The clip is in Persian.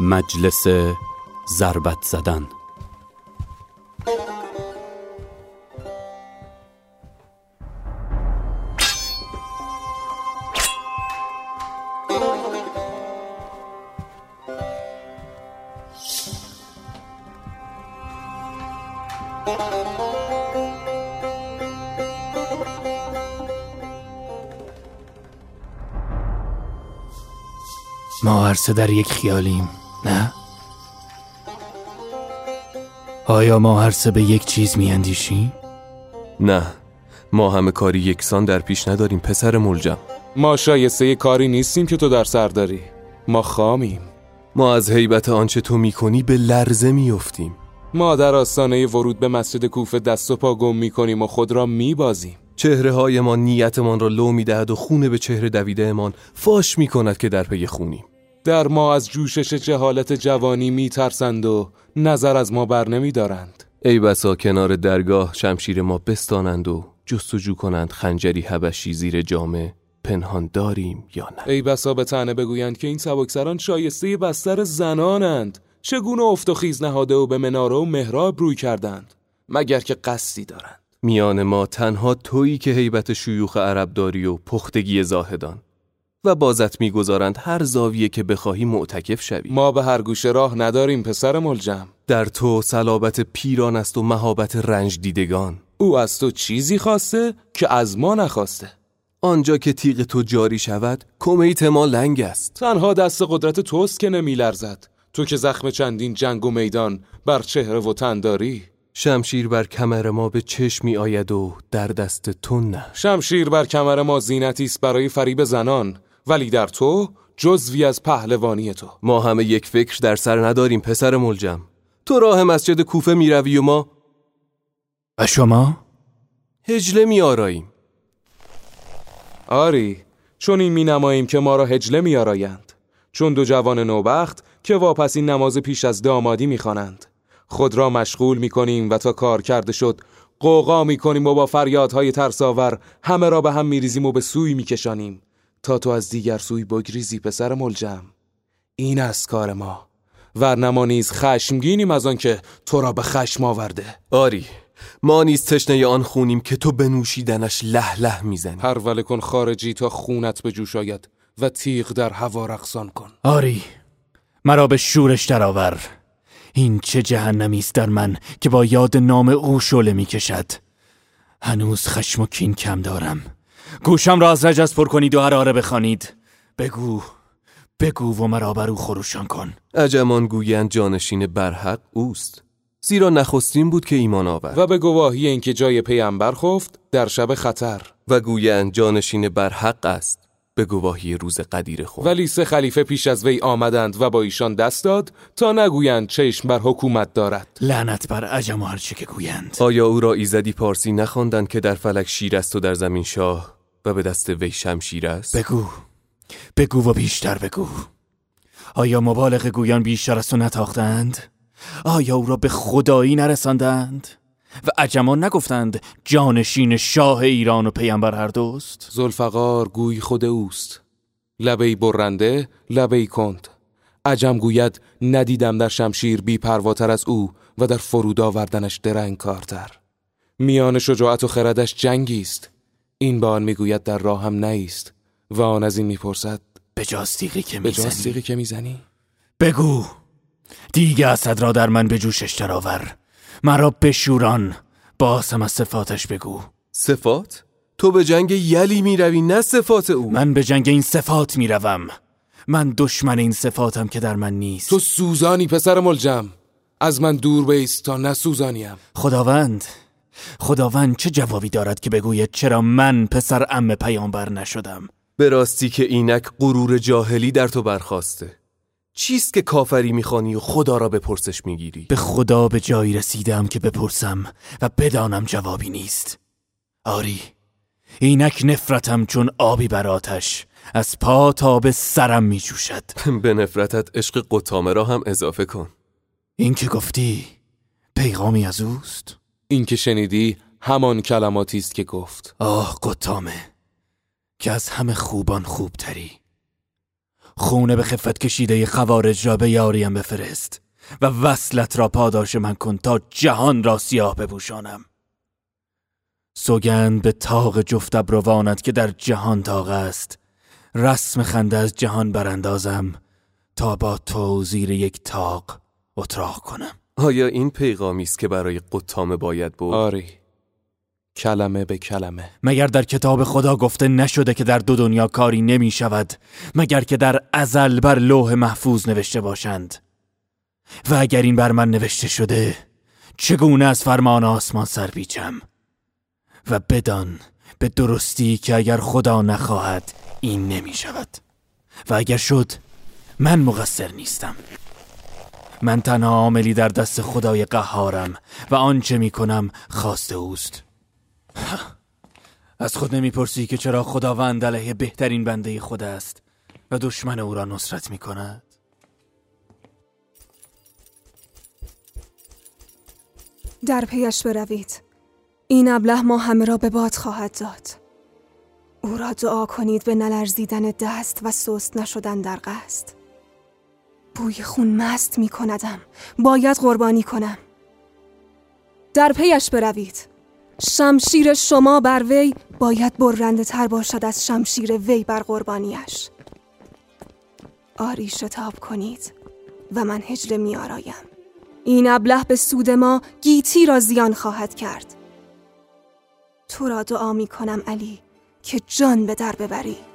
مجلس ضربت زدن. ما هر سه در یک خیالیم. نه؟ آیا ما هر سه به یک چیز میاندیشیم؟ نه. ما همه کاری یکسان در پیش نداریم پسر ملجم. ما شایسته کاری نیستیم که تو در سر داری. ما خامیم. ما از حیبت آنچه تو می‌کنی به لرزه میافتیم. ما در آستانه ورود به مسجد کوفه دست و پا گم می‌کنیم و خود را میبازیم. چهره های ما نیتمان را لو می‌دهد و خونه به چهره دویدهمان فاش می‌کند که در پی خونیم. در ما از جوشش جهالت جوانی میترسند و نظر از ما بر نمیدارند. ای بسا کنار درگاه شمشیر ما بستانند و جستجو کنند خنجری حبشی زیر جامه پنهان داریم یا نه؟ ای بسا به تنه بگویند که این سبکسران شایسته بستر زنانند. چگونه افت و خیز نهاده و به مناره و محراب روی کردند؟ مگر که قصدی دارند. میان ما تنها تویی که هیبت شیوخ عرب داری و پختگی زاهدان. و بازت می‌گذارند هر زاویه که بخواهی معتکف شوی. ما به هر گوشه راه نداریم پسر ملجم. در تو صلابت پیران است و مهابت رنج دیدگان. او از تو چیزی خواسته که از ما نخواسته. آنجا که تیغ تو جاری شود کمیت ما لنگ است. تنها دست قدرت توست که نمیلرزد. تو که زخم چندین جنگ و میدان بر چهره و تن داری. شمشیر بر کمر ما به چشم می آید و در دست تو نه. شمشیر بر کمر ما زینتی است برای فریب زنان. ولی در تو جزوی از پهلوانی تو. ما همه یک فکر در سر نداریم پسر ملجم. تو راه مسجد کوفه می روی و ما و شما؟ هجله می آراییم آری چون این می نماییم که ما را هجله می آرایند چون دو جوان نوبخت که واپسین نماز پیش از دامادی می خوانند. خود را مشغول می کنیم و تا کار کرده شد قوقا می کنیم و با فریادهای ترساور همه را به هم می ریزیم و به سوی می کشانیم تا تو از دیگر سوی بگریزی پسر ملجم. این است کار ما. ورنما نیز خشمگینیم از آنکه تو را به خشم آورده. آری ما نیز تشنه آن خونیم که تو بنوشیدنش له له می‌زنی. پروله کن خارجی تا خونت به جوش آید و تیغ در هوا رقصان کن. آری مرا به شورش درآور. این چه جهنمی است در من که با یاد نام او شعله می‌کشد. هنوز خشم و کین کم دارم. گوشم را از رجز پر کنید و هراره بخوانید. بگو بگو و مرا بر او خروشان کن. عجمان گویند جانشین برحق اوست. زیرا نخستین بود که ایمان آورد. و به گواهی اینکه جای پیامبر خفت در شب خطر. و گویند جانشین برحق است. به گواهی روز قدیر خود. ولی سه خلیفه پیش از وی آمدند و با ایشان دست داد تا نگویند چشم بر حکومت دارد. لعنت بر عجم و هرچه که گویند. آیا او را ایزدی پارسی نخواندند که در فلک شیر است و در زمین شاه؟ و به دست وی شمشیر است؟ بگو. بگو و بیشتر بگو. آیا مبالغ گویان بیشتر از تو نتاختند؟ آیا او را به خدایی نرساندند؟ و عجمان نگفتند جانشین شاه ایران و پیامبر هر دوست؟ زلفقار گوی خود اوست. لبه برنده لبه کند. عجم گوید ندیدم در شمشیر بی پرواتر از او و در فرود آوردنش درنگ کارتر میان شجاعت و خردش جنگی است. این به آن می‌گوید در راهم نیست و آن از این می‌پرسد به جاستیقی که به می‌زنی. جاستیقی که می‌زنی؟ بگو. دیگه اسد را در من به جوشش درآور. مرا بشوران. باسم از صفاتش بگو. صفات؟ تو به جنگ یلی می‌روی نه صفات او. من به جنگ این صفات می‌روم. من دشمن این صفاتم که در من نیست. تو سوزانی پسر ملجم. از من دور بیست تا نسوزانیم خداوند خداوند چه جوابی دارد که بگوید چرا من پسر ام پیامبر نشدم؟ به راستی که اینک غرور جاهلی در تو برخواسته چیست که کافری می‌خوانی و خدا را به پرسش می‌گیری؟ به خدا به جایی رسیدم که بپرسم و بدانم جوابی نیست. آری اینک نفرتم چون آبی بر آتش. از پا تا به سرم می جوشد به نفرتت عشق قطامه را هم اضافه کن. این که گفتی پیغامی از اوست؟ این که شنیدی همان کلماتی است که گفت. آه قطامه که از همه خوبان خوبتری. خونه به خفت کشیده خوارج را به یاریم بفرست و وصلت را پاداش من کن تا جهان را سیاه بپوشانم. سوگند به تاق جفت ابروانت که در جهان تاق است. رسم خنده از جهان براندازم تا با تو زیر یک تاق اتراق کنم. آیا این پیغامی است که برای قطامه باید بود؟ آری. کلمه به کلمه. مگر در کتاب خدا گفته نشده که در دو دنیا کاری نمی شود؟ مگر که در ازل بر لوح محفوظ نوشته باشند؟ و اگر این بر من نوشته شده چگونه از فرمان آسمان سر بیچم؟ و بدان به درستی که اگر خدا نخواهد این نمی شود. و اگر شد من مقصر نیستم. من تنها عاملی در دست خدای قهارم و آنچه می کنم خواست اوست. از خود نمی‌پرسی که چرا خداوند علیه بهترین بنده خود است و دشمن او را نصرت می کند در پیش بروید. این ابله ما همه را به باد خواهد داد. او را دعا کنید به نلرزیدن دست و سست نشدن در قصد. بوی خون مست می کندم. باید قربانی کنم. در پیش بروید. شمشیر شما بر وی باید برنده تر باشد از شمشیر وی بر قربانیش. آری شتاب کنید و من هجله می آرایم این ابله به سود ما گیتی را زیان خواهد کرد. تو را دعا می کنم علی که جان به در ببری.